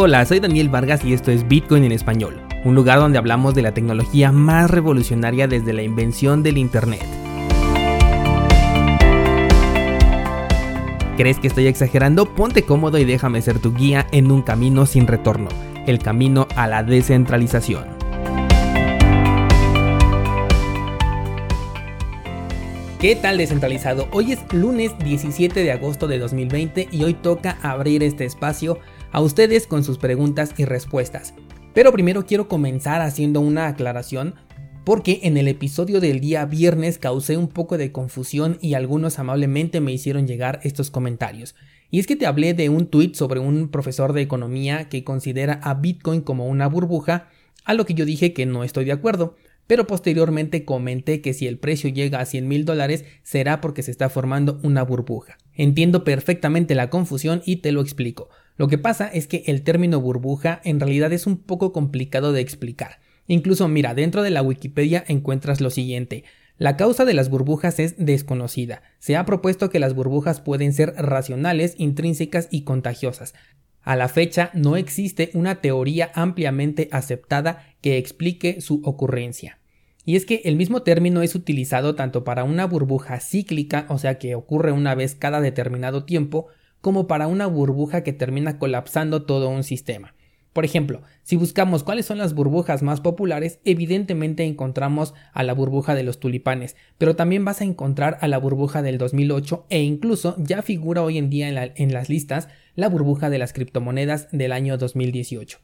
Hola, soy Daniel Vargas y esto es Bitcoin en español, un lugar donde hablamos de la tecnología más revolucionaria desde la invención del Internet. ¿Crees que estoy exagerando? Ponte cómodo y déjame ser tu guía en un camino sin retorno, el camino a la descentralización. ¿Qué tal descentralizado? Hoy es lunes 17 de agosto de 2020 y hoy toca abrir este espacio a ustedes con sus preguntas y respuestas. Pero primero quiero comenzar haciendo una aclaración porque en el episodio del día viernes causé un poco de confusión y algunos amablemente me hicieron llegar estos comentarios. Y es que te hablé de un tweet sobre un profesor de economía que considera a Bitcoin como una burbuja, a lo que yo dije que no estoy de acuerdo, pero posteriormente comenté que si el precio llega a 100 mil dólares será porque se está formando una burbuja. Entiendo perfectamente la confusión y te lo explico. Lo que pasa es que el término burbuja en realidad es un poco complicado de explicar. Incluso mira, dentro de la Wikipedia encuentras lo siguiente. La causa de las burbujas es desconocida. Se ha propuesto que las burbujas pueden ser racionales, intrínsecas y contagiosas. A la fecha no existe una teoría ampliamente aceptada que explique su ocurrencia. Y es que el mismo término es utilizado tanto para una burbuja cíclica, o sea que ocurre una vez cada determinado tiempo, como para una burbuja que termina colapsando todo un sistema. Por ejemplo, si buscamos cuáles son las burbujas más populares, evidentemente encontramos a la burbuja de los tulipanes, pero también vas a encontrar a la burbuja del 2008 e incluso ya figura hoy en día en, en las listas la burbuja de las criptomonedas del año 2018.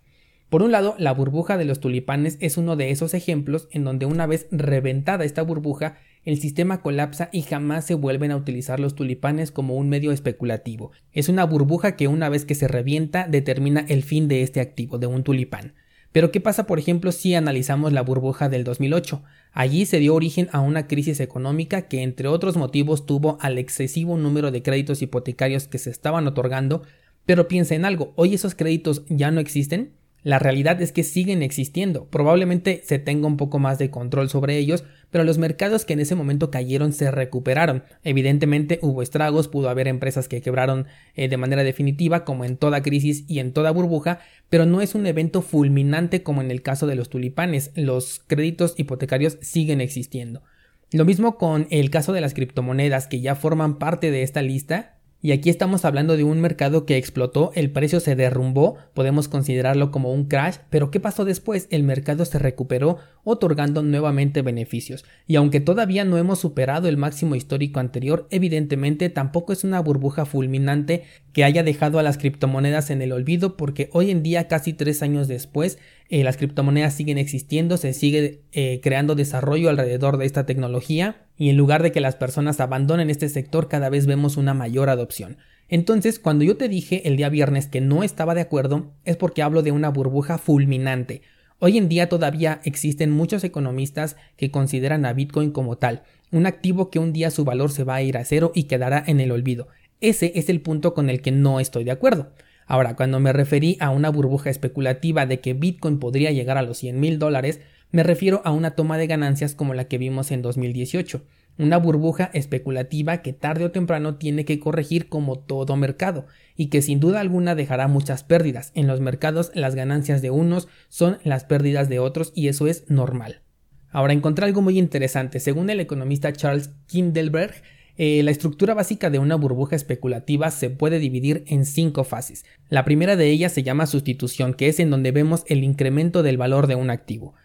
Por un lado, la burbuja de los tulipanes es uno de esos ejemplos en donde una vez reventada esta burbuja, el sistema colapsa y jamás se vuelven a utilizar los tulipanes como un medio especulativo. Es una burbuja que una vez que se revienta determina el fin de este activo, de un tulipán. Pero ¿qué pasa, por ejemplo, si analizamos la burbuja del 2008? Allí se dio origen a una crisis económica que, entre otros motivos, tuvo al excesivo número de créditos hipotecarios que se estaban otorgando. Pero piensa en algo, ¿hoy esos créditos ya no existen? La realidad es que siguen existiendo. Probablemente se tenga un poco más de control sobre ellos, pero los mercados que en ese momento cayeron se recuperaron. Evidentemente hubo estragos, pudo haber empresas que quebraron eh, de manera definitiva, como en toda crisis y en toda burbuja, pero no es un evento fulminante como en el caso de los tulipanes. Los créditos hipotecarios siguen existiendo. Lo mismo con el caso de las criptomonedas que ya forman parte de esta lista y aquí estamos hablando de un mercado que explotó, el precio se derrumbó, podemos considerarlo como un crash, pero ¿qué pasó después? El mercado se recuperó otorgando nuevamente beneficios. Y aunque todavía no hemos superado el máximo histórico anterior, evidentemente tampoco es una burbuja fulminante que haya dejado a las criptomonedas en el olvido porque hoy en día, casi tres años después, eh, las criptomonedas siguen existiendo, se sigue eh, creando desarrollo alrededor de esta tecnología y en lugar de que las personas abandonen este sector cada vez vemos una mayor adopción. Entonces, cuando yo te dije el día viernes que no estaba de acuerdo, es porque hablo de una burbuja fulminante. Hoy en día todavía existen muchos economistas que consideran a Bitcoin como tal, un activo que un día su valor se va a ir a cero y quedará en el olvido. Ese es el punto con el que no estoy de acuerdo. Ahora, cuando me referí a una burbuja especulativa de que Bitcoin podría llegar a los 100 mil dólares, me refiero a una toma de ganancias como la que vimos en 2018, una burbuja especulativa que tarde o temprano tiene que corregir como todo mercado y que sin duda alguna dejará muchas pérdidas. En los mercados las ganancias de unos son las pérdidas de otros y eso es normal. Ahora encontré algo muy interesante. Según el economista Charles Kindleberg, eh, la estructura básica de una burbuja especulativa se puede dividir en cinco fases. La primera de ellas se llama sustitución, que es en donde vemos el incremento del valor de un activo.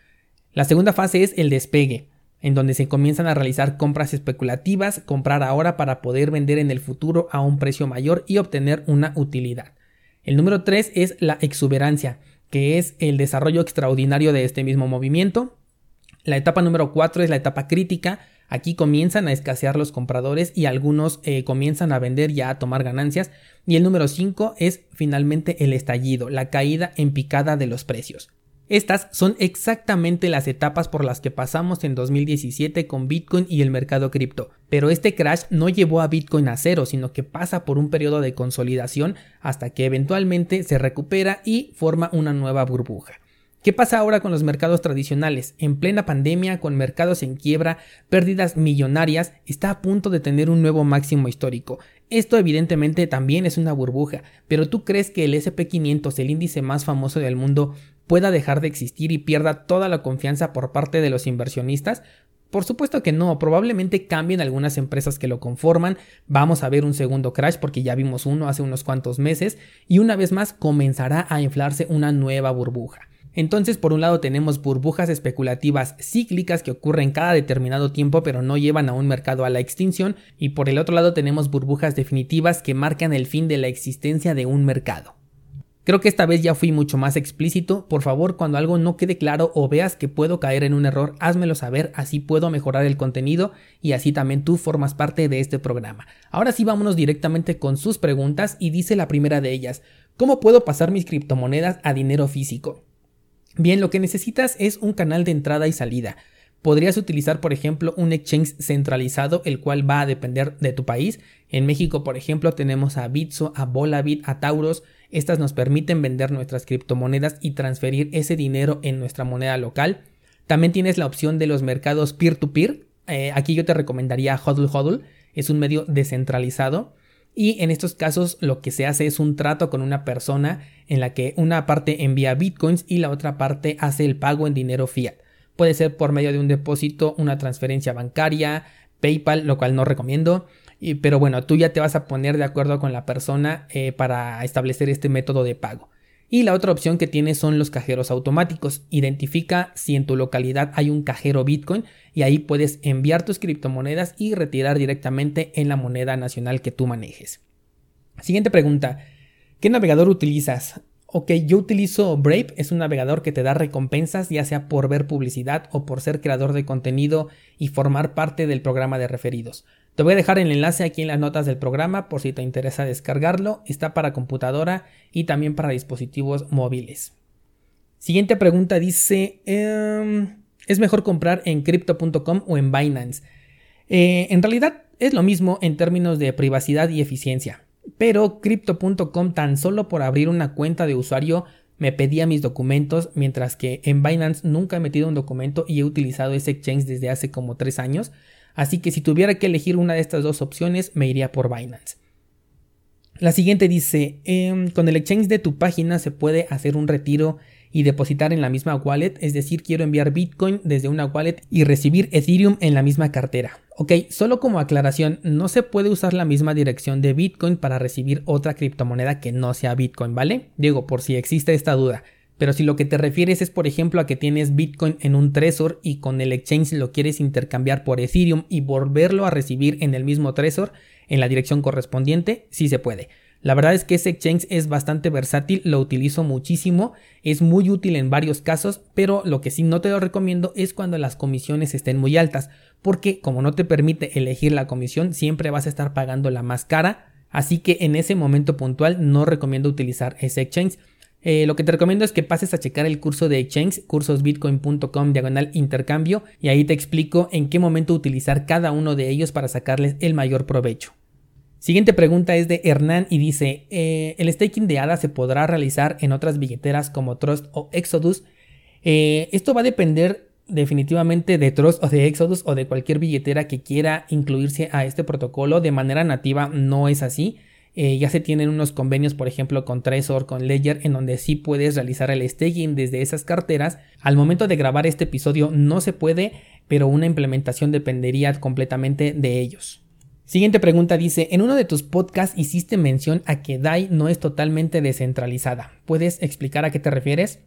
La segunda fase es el despegue, en donde se comienzan a realizar compras especulativas, comprar ahora para poder vender en el futuro a un precio mayor y obtener una utilidad. El número 3 es la exuberancia, que es el desarrollo extraordinario de este mismo movimiento. La etapa número 4 es la etapa crítica, Aquí comienzan a escasear los compradores y algunos eh, comienzan a vender ya a tomar ganancias. Y el número 5 es finalmente el estallido, la caída en picada de los precios. Estas son exactamente las etapas por las que pasamos en 2017 con Bitcoin y el mercado cripto, pero este crash no llevó a Bitcoin a cero, sino que pasa por un periodo de consolidación hasta que eventualmente se recupera y forma una nueva burbuja. ¿Qué pasa ahora con los mercados tradicionales? En plena pandemia, con mercados en quiebra, pérdidas millonarias, está a punto de tener un nuevo máximo histórico. Esto evidentemente también es una burbuja, pero ¿tú crees que el SP500, el índice más famoso del mundo, pueda dejar de existir y pierda toda la confianza por parte de los inversionistas? Por supuesto que no, probablemente cambien algunas empresas que lo conforman, vamos a ver un segundo crash porque ya vimos uno hace unos cuantos meses y una vez más comenzará a inflarse una nueva burbuja. Entonces, por un lado tenemos burbujas especulativas cíclicas que ocurren cada determinado tiempo pero no llevan a un mercado a la extinción y por el otro lado tenemos burbujas definitivas que marcan el fin de la existencia de un mercado. Creo que esta vez ya fui mucho más explícito, por favor cuando algo no quede claro o veas que puedo caer en un error, házmelo saber, así puedo mejorar el contenido y así también tú formas parte de este programa. Ahora sí vámonos directamente con sus preguntas y dice la primera de ellas, ¿cómo puedo pasar mis criptomonedas a dinero físico? Bien, lo que necesitas es un canal de entrada y salida. Podrías utilizar, por ejemplo, un exchange centralizado, el cual va a depender de tu país. En México, por ejemplo, tenemos a Bitso, a Volabit, a Tauros. Estas nos permiten vender nuestras criptomonedas y transferir ese dinero en nuestra moneda local. También tienes la opción de los mercados peer-to-peer. Eh, aquí yo te recomendaría Hodl Hodl. Es un medio descentralizado y en estos casos lo que se hace es un trato con una persona en la que una parte envía bitcoins y la otra parte hace el pago en dinero fiat. Puede ser por medio de un depósito, una transferencia bancaria, PayPal, lo cual no recomiendo. pero bueno, tú ya te vas a poner de acuerdo con la persona eh, para establecer este método de pago. Y la otra opción que tienes son los cajeros automáticos. Identifica si en tu localidad hay un cajero Bitcoin y ahí puedes enviar tus criptomonedas y retirar directamente en la moneda nacional que tú manejes. Siguiente pregunta. ¿Qué navegador utilizas? Ok, yo utilizo Brave, es un navegador que te da recompensas ya sea por ver publicidad o por ser creador de contenido y formar parte del programa de referidos. Te voy a dejar el enlace aquí en las notas del programa por si te interesa descargarlo. Está para computadora y también para dispositivos móviles. Siguiente pregunta dice, em, ¿es mejor comprar en crypto.com o en Binance? Eh, en realidad es lo mismo en términos de privacidad y eficiencia, pero crypto.com tan solo por abrir una cuenta de usuario me pedía mis documentos, mientras que en Binance nunca he metido un documento y he utilizado ese exchange desde hace como tres años. Así que si tuviera que elegir una de estas dos opciones, me iría por Binance. La siguiente dice, em, con el exchange de tu página se puede hacer un retiro y depositar en la misma wallet, es decir, quiero enviar Bitcoin desde una wallet y recibir Ethereum en la misma cartera. Ok, solo como aclaración, no se puede usar la misma dirección de Bitcoin para recibir otra criptomoneda que no sea Bitcoin, ¿vale? Digo, por si existe esta duda. Pero si lo que te refieres es, por ejemplo, a que tienes Bitcoin en un Trezor y con el exchange lo quieres intercambiar por Ethereum y volverlo a recibir en el mismo Trezor, en la dirección correspondiente, sí se puede. La verdad es que ese exchange es bastante versátil, lo utilizo muchísimo, es muy útil en varios casos, pero lo que sí no te lo recomiendo es cuando las comisiones estén muy altas, porque como no te permite elegir la comisión, siempre vas a estar pagando la más cara, así que en ese momento puntual no recomiendo utilizar ese exchange. Eh, lo que te recomiendo es que pases a checar el curso de Exchange, cursosbitcoin.com diagonal intercambio, y ahí te explico en qué momento utilizar cada uno de ellos para sacarles el mayor provecho. Siguiente pregunta es de Hernán y dice, eh, ¿el staking de ADA se podrá realizar en otras billeteras como Trust o Exodus? Eh, esto va a depender definitivamente de Trust o de Exodus o de cualquier billetera que quiera incluirse a este protocolo. De manera nativa no es así. Eh, ya se tienen unos convenios, por ejemplo, con Trezor, con Ledger, en donde sí puedes realizar el staking desde esas carteras. Al momento de grabar este episodio no se puede, pero una implementación dependería completamente de ellos. Siguiente pregunta dice, en uno de tus podcasts hiciste mención a que DAI no es totalmente descentralizada. ¿Puedes explicar a qué te refieres?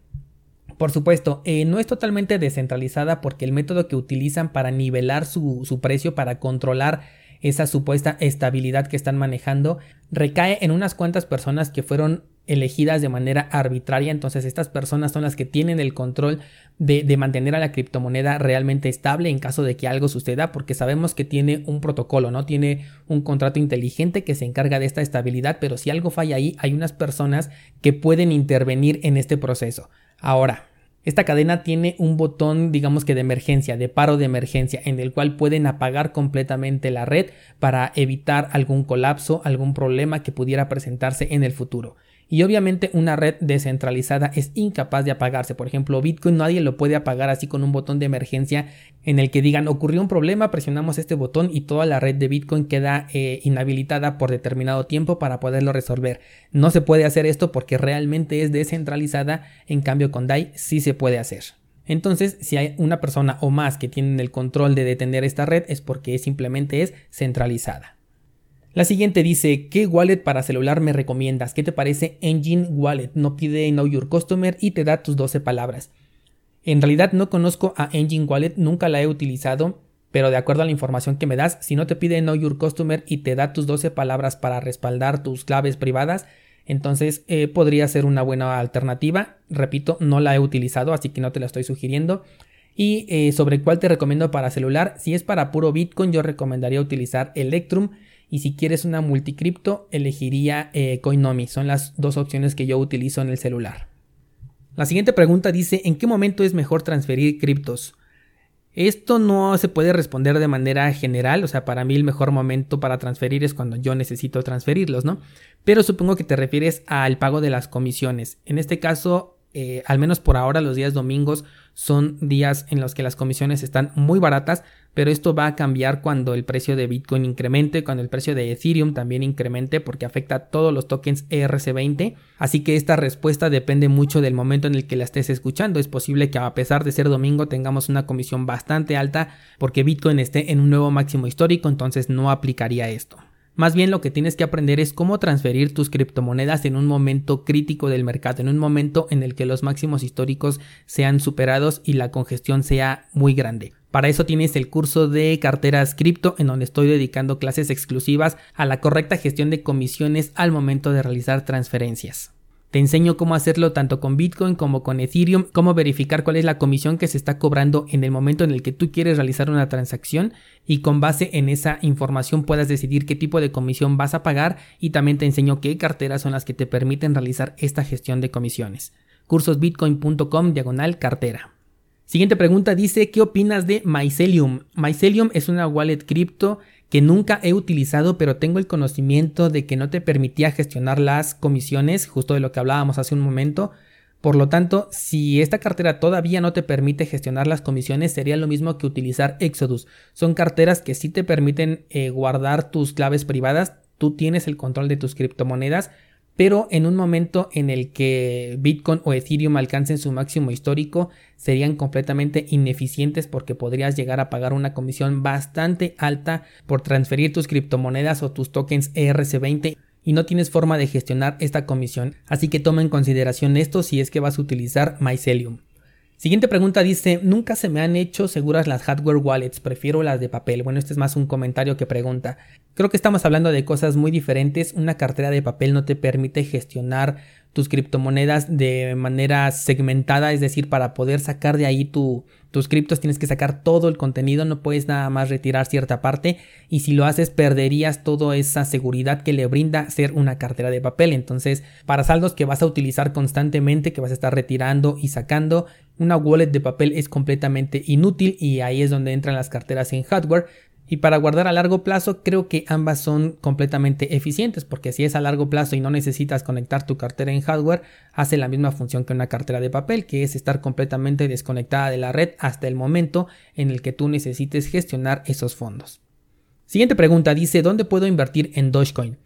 Por supuesto, eh, no es totalmente descentralizada porque el método que utilizan para nivelar su, su precio, para controlar esa supuesta estabilidad que están manejando recae en unas cuantas personas que fueron elegidas de manera arbitraria, entonces estas personas son las que tienen el control de, mantener a la criptomoneda realmente estable en caso de que algo suceda, porque sabemos que tiene un protocolo, ¿no? Tiene un contrato inteligente que se encarga de esta estabilidad, pero si algo falla ahí, hay unas personas que pueden intervenir en este proceso. Ahora, esta cadena tiene un botón, digamos que de emergencia, de paro de emergencia, en el cual pueden apagar completamente la red para evitar algún colapso, algún problema que pudiera presentarse en el futuro. Y obviamente una red descentralizada es incapaz de apagarse. Por ejemplo, Bitcoin nadie lo puede apagar así con un botón de emergencia en el que digan ocurrió un problema, presionamos este botón y toda la red de Bitcoin queda eh, inhabilitada por determinado tiempo para poderlo resolver. No se puede hacer esto porque realmente es descentralizada, en cambio con DAI sí se puede hacer. Entonces, si hay una persona o más que tienen el control de detener esta red es porque simplemente es centralizada. La siguiente dice, ¿qué wallet para celular me recomiendas? ¿Qué te parece Engine Wallet? No pide Know Your Customer y te da tus 12 palabras. En realidad no conozco a Engine Wallet, nunca la he utilizado, pero de acuerdo a la información que me das, si no te pide Know Your Customer y te da tus 12 palabras para respaldar tus claves privadas, entonces eh, podría ser una buena alternativa. Repito, no la he utilizado, así que no te la estoy sugiriendo. Y eh, sobre cuál te recomiendo para celular, si es para puro Bitcoin, yo recomendaría utilizar Electrum y si quieres una multicripto, elegiría eh, Coinomi. Son las dos opciones que yo utilizo en el celular. La siguiente pregunta dice, ¿en qué momento es mejor transferir criptos? Esto no se puede responder de manera general, o sea, para mí el mejor momento para transferir es cuando yo necesito transferirlos, ¿no? Pero supongo que te refieres al pago de las comisiones. En este caso, eh, al menos por ahora los días domingos son días en los que las comisiones están muy baratas, pero esto va a cambiar cuando el precio de Bitcoin incremente, cuando el precio de Ethereum también incremente porque afecta a todos los tokens ERC20, así que esta respuesta depende mucho del momento en el que la estés escuchando, es posible que a pesar de ser domingo tengamos una comisión bastante alta porque Bitcoin esté en un nuevo máximo histórico, entonces no aplicaría esto. Más bien lo que tienes que aprender es cómo transferir tus criptomonedas en un momento crítico del mercado, en un momento en el que los máximos históricos sean superados y la congestión sea muy grande. Para eso tienes el curso de carteras cripto en donde estoy dedicando clases exclusivas a la correcta gestión de comisiones al momento de realizar transferencias. Te enseño cómo hacerlo tanto con Bitcoin como con Ethereum, cómo verificar cuál es la comisión que se está cobrando en el momento en el que tú quieres realizar una transacción y con base en esa información puedas decidir qué tipo de comisión vas a pagar y también te enseño qué carteras son las que te permiten realizar esta gestión de comisiones. cursosbitcoin.com diagonal cartera. Siguiente pregunta dice, ¿qué opinas de Mycelium? Mycelium es una wallet cripto que nunca he utilizado, pero tengo el conocimiento de que no te permitía gestionar las comisiones, justo de lo que hablábamos hace un momento. Por lo tanto, si esta cartera todavía no te permite gestionar las comisiones, sería lo mismo que utilizar Exodus. Son carteras que sí te permiten eh, guardar tus claves privadas, tú tienes el control de tus criptomonedas, pero en un momento en el que Bitcoin o Ethereum alcancen su máximo histórico serían completamente ineficientes porque podrías llegar a pagar una comisión bastante alta por transferir tus criptomonedas o tus tokens ERC20 y no tienes forma de gestionar esta comisión, así que toma en consideración esto si es que vas a utilizar Mycelium. Siguiente pregunta dice, nunca se me han hecho seguras las hardware wallets, prefiero las de papel. Bueno, este es más un comentario que pregunta. Creo que estamos hablando de cosas muy diferentes. Una cartera de papel no te permite gestionar tus criptomonedas de manera segmentada, es decir, para poder sacar de ahí tu, tus criptos tienes que sacar todo el contenido, no puedes nada más retirar cierta parte y si lo haces perderías toda esa seguridad que le brinda ser una cartera de papel. Entonces, para saldos que vas a utilizar constantemente, que vas a estar retirando y sacando, una wallet de papel es completamente inútil y ahí es donde entran las carteras en hardware. Y para guardar a largo plazo creo que ambas son completamente eficientes porque si es a largo plazo y no necesitas conectar tu cartera en hardware, hace la misma función que una cartera de papel, que es estar completamente desconectada de la red hasta el momento en el que tú necesites gestionar esos fondos. Siguiente pregunta dice, ¿dónde puedo invertir en Dogecoin?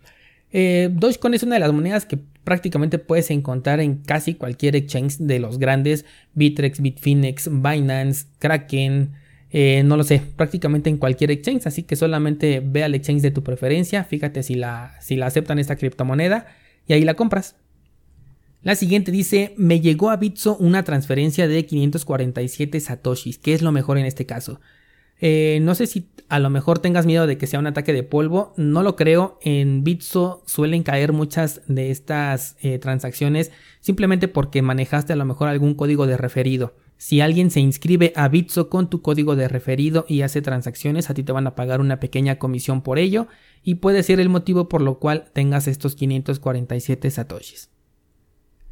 Eh, Dogecoin es una de las monedas que prácticamente puedes encontrar en casi cualquier exchange de los grandes, Bitrex, Bitfinex, Binance, Kraken, eh, no lo sé, prácticamente en cualquier exchange, así que solamente ve al exchange de tu preferencia, fíjate si la, si la aceptan esta criptomoneda y ahí la compras. La siguiente dice, me llegó a Bitso una transferencia de 547 satoshis, ¿qué es lo mejor en este caso? Eh, no sé si a lo mejor tengas miedo de que sea un ataque de polvo, no lo creo, en Bitso suelen caer muchas de estas eh, transacciones simplemente porque manejaste a lo mejor algún código de referido. Si alguien se inscribe a Bitso con tu código de referido y hace transacciones, a ti te van a pagar una pequeña comisión por ello y puede ser el motivo por lo cual tengas estos 547 satoshis.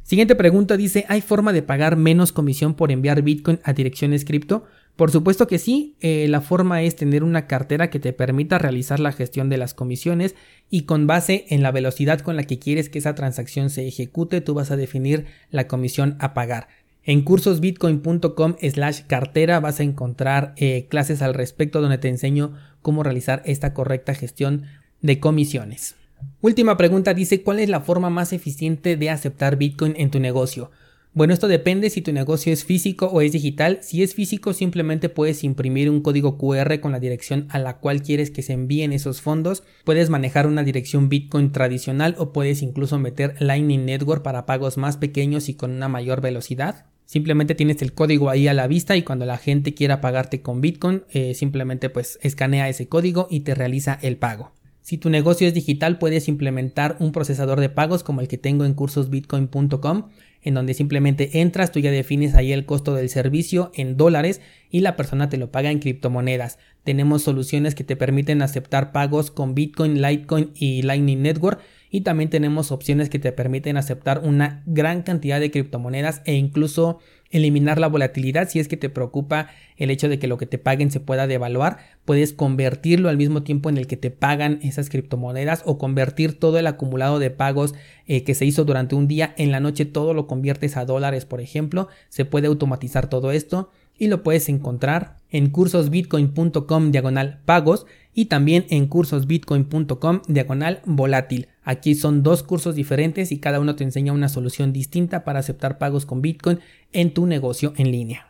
Siguiente pregunta dice, ¿hay forma de pagar menos comisión por enviar Bitcoin a direcciones cripto? Por supuesto que sí, eh, la forma es tener una cartera que te permita realizar la gestión de las comisiones y con base en la velocidad con la que quieres que esa transacción se ejecute, tú vas a definir la comisión a pagar. En cursosbitcoin.com slash cartera vas a encontrar eh, clases al respecto donde te enseño cómo realizar esta correcta gestión de comisiones. Última pregunta dice, ¿cuál es la forma más eficiente de aceptar Bitcoin en tu negocio? Bueno, esto depende si tu negocio es físico o es digital. Si es físico, simplemente puedes imprimir un código QR con la dirección a la cual quieres que se envíen esos fondos. Puedes manejar una dirección Bitcoin tradicional o puedes incluso meter Lightning Network para pagos más pequeños y con una mayor velocidad. Simplemente tienes el código ahí a la vista y cuando la gente quiera pagarte con Bitcoin, eh, simplemente pues escanea ese código y te realiza el pago. Si tu negocio es digital, puedes implementar un procesador de pagos como el que tengo en cursosbitcoin.com en donde simplemente entras, tú ya defines ahí el costo del servicio en dólares y la persona te lo paga en criptomonedas. Tenemos soluciones que te permiten aceptar pagos con Bitcoin, Litecoin y Lightning Network y también tenemos opciones que te permiten aceptar una gran cantidad de criptomonedas e incluso eliminar la volatilidad. Si es que te preocupa el hecho de que lo que te paguen se pueda devaluar puedes convertirlo al mismo tiempo en el que te pagan esas criptomonedas o convertir todo el acumulado de pagos eh, que se hizo durante un día. En la noche todo lo conviertes a dólares por ejemplo. Se puede automatizar todo esto y lo puedes encontrar en cursosbitcoin.com diagonal pagos y también en cursosbitcoin.com diagonal volátil. Aquí son dos cursos diferentes y cada uno te enseña una solución distinta para aceptar pagos con Bitcoin en tu negocio en línea.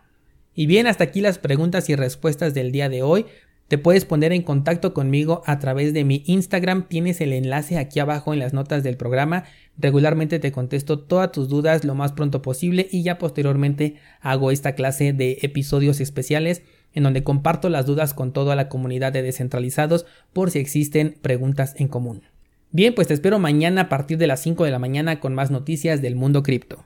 Y bien, hasta aquí las preguntas y respuestas del día de hoy. Te puedes poner en contacto conmigo a través de mi Instagram, tienes el enlace aquí abajo en las notas del programa. Regularmente te contesto todas tus dudas lo más pronto posible y ya posteriormente hago esta clase de episodios especiales en donde comparto las dudas con toda la comunidad de descentralizados por si existen preguntas en común. Bien, pues te espero mañana a partir de las 5 de la mañana con más noticias del mundo cripto.